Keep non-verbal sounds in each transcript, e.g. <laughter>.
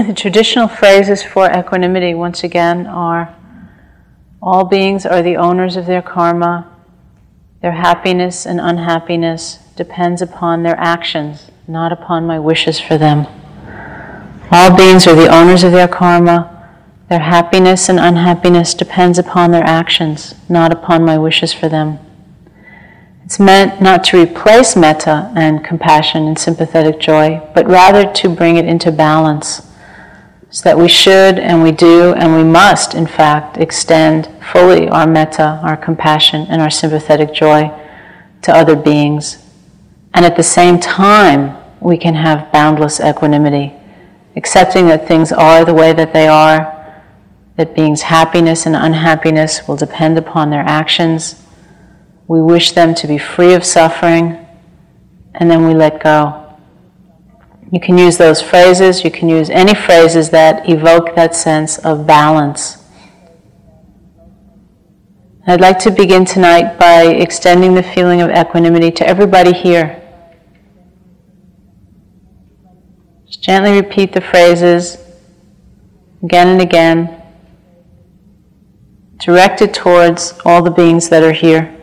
the <laughs> traditional phrases for equanimity, once again, are all beings are the owners of their karma. Their happiness and unhappiness depends upon their actions, not upon my wishes for them. All beings are the owners of their karma. Their happiness and unhappiness depends upon their actions, not upon my wishes for them. It's meant not to replace metta and compassion and sympathetic joy, but rather to bring it into balance. So that we should and we do and we must, in fact, extend fully our metta, our compassion, and our sympathetic joy to other beings. And at the same time, we can have boundless equanimity, accepting that things are the way that they are, that beings' happiness and unhappiness will depend upon their actions we wish them to be free of suffering, and then we let go. You can use those phrases, you can use any phrases that evoke that sense of balance. I'd like to begin tonight by extending the feeling of equanimity to everybody here. Just gently repeat the phrases again and again, directed towards all the beings that are here.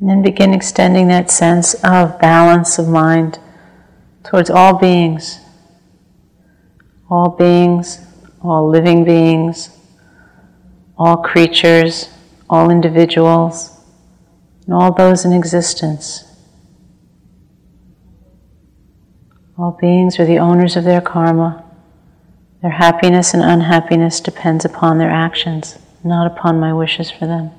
And then begin extending that sense of balance of mind towards all beings. All beings, all living beings, all creatures, all individuals, and all those in existence. All beings are the owners of their karma. Their happiness and unhappiness depends upon their actions, not upon my wishes for them.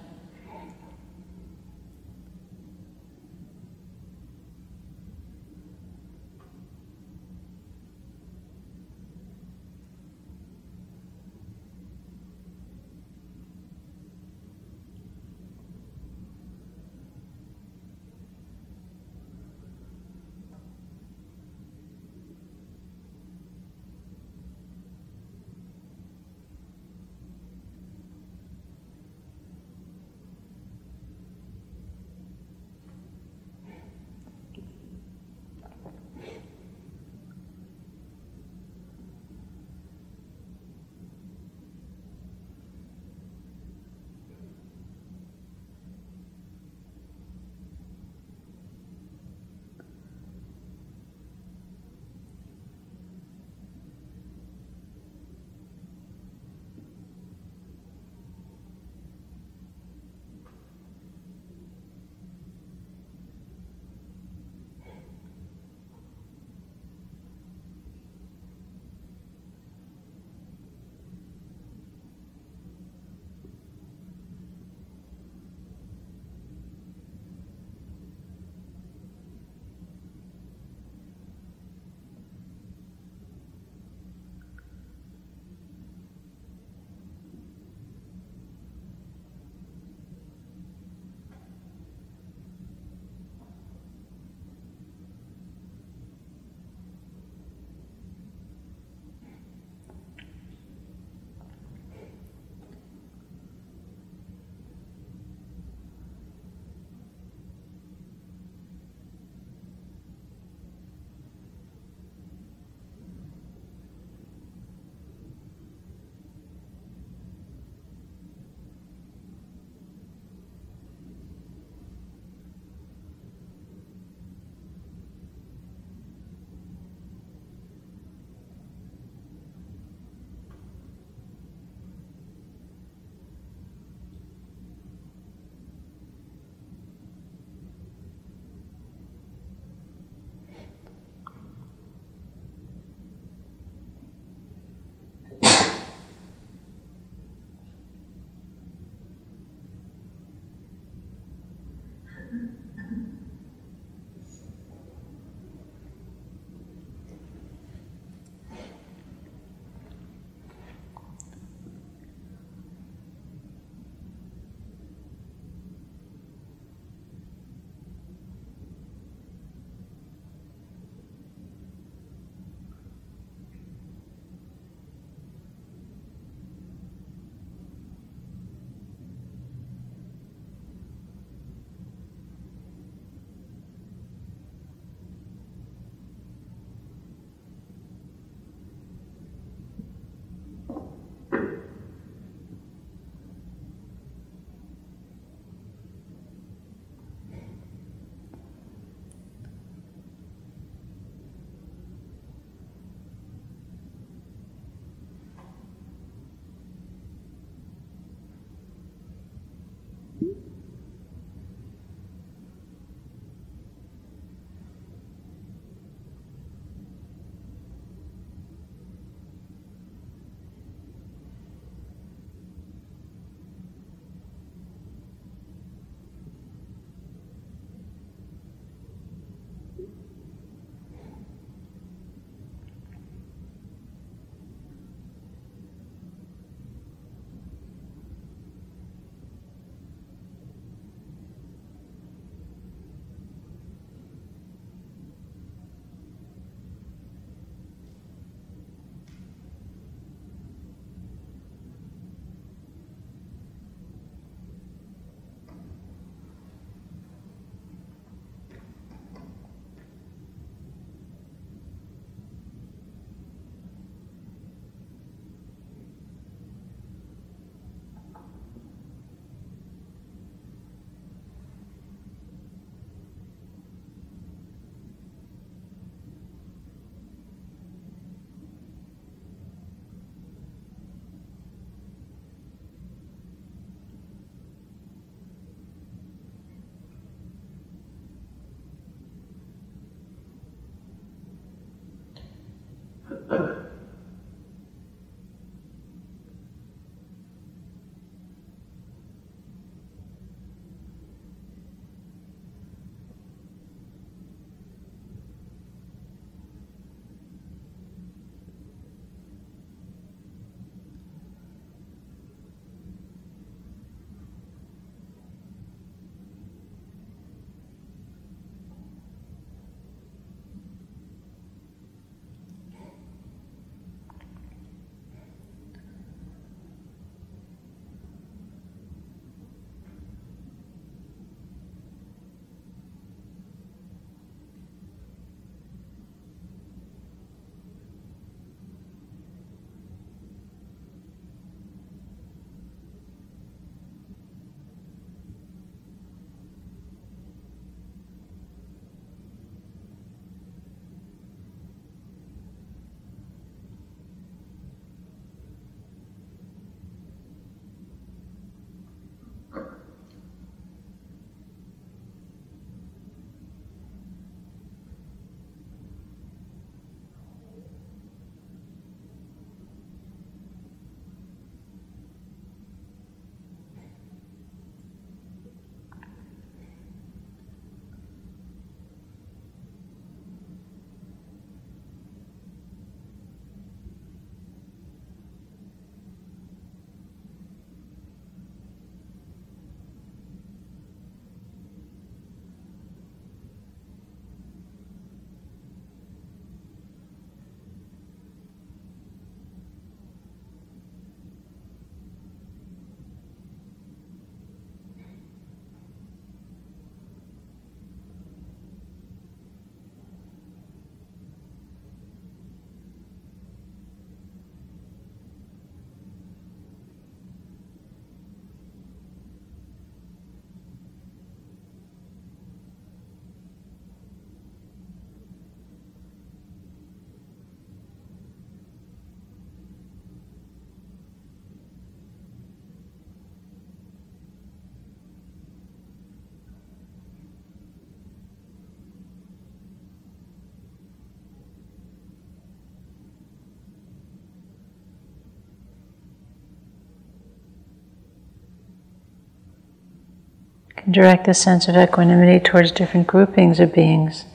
Can direct the sense of equanimity towards different groupings of beings.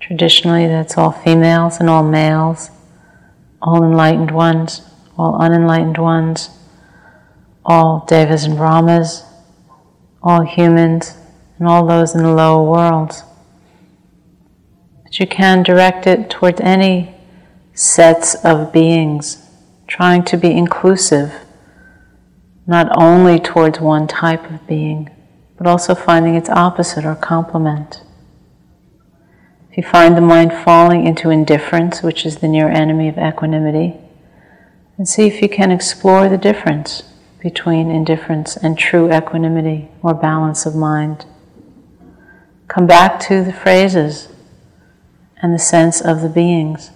Traditionally, that's all females and all males, all enlightened ones, all unenlightened ones, all devas and brahmas, all humans, and all those in the lower worlds. But you can direct it towards any sets of beings, trying to be inclusive, not only towards one type of being, but also finding its opposite or complement. If you find the mind falling into indifference, which is the near enemy of equanimity, and see if you can explore the difference between indifference and true equanimity or balance of mind. Come back to the phrases and the sense of the beings.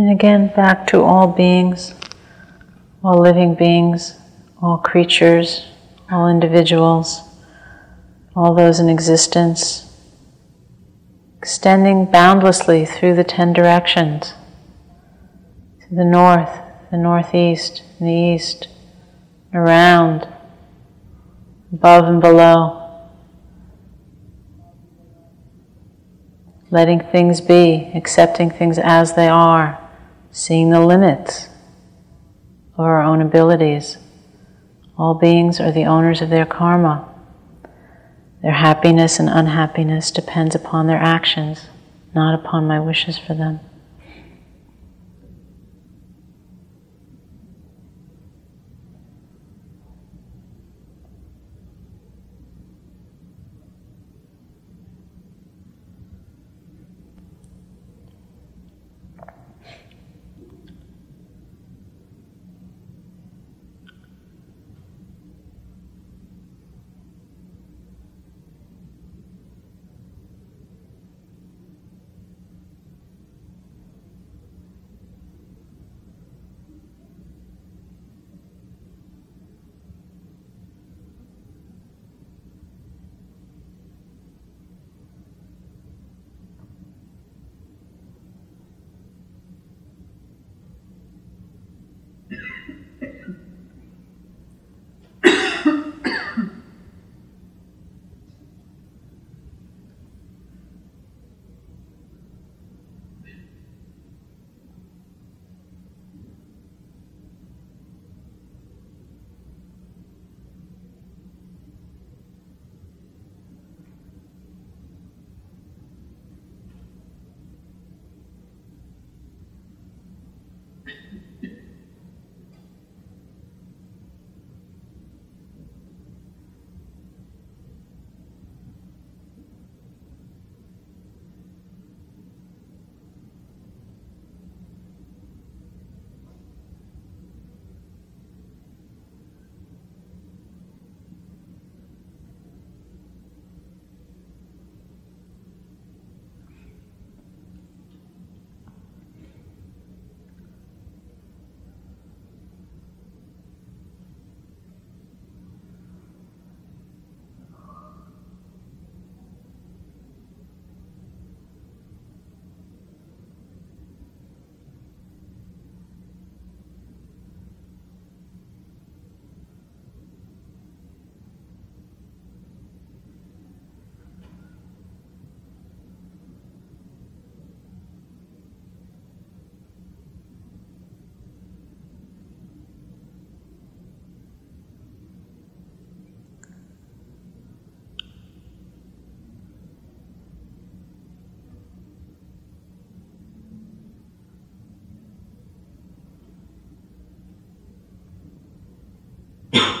And again, back to all beings, all living beings, all creatures, all individuals, all those in existence, extending boundlessly through the ten directions to the north, the northeast, and the east, around, above and below. Letting things be, accepting things as they are, seeing the limits of our own abilities. All beings are the owners of their karma. Their happiness and unhappiness depends upon their actions, not upon my wishes for them. you <coughs>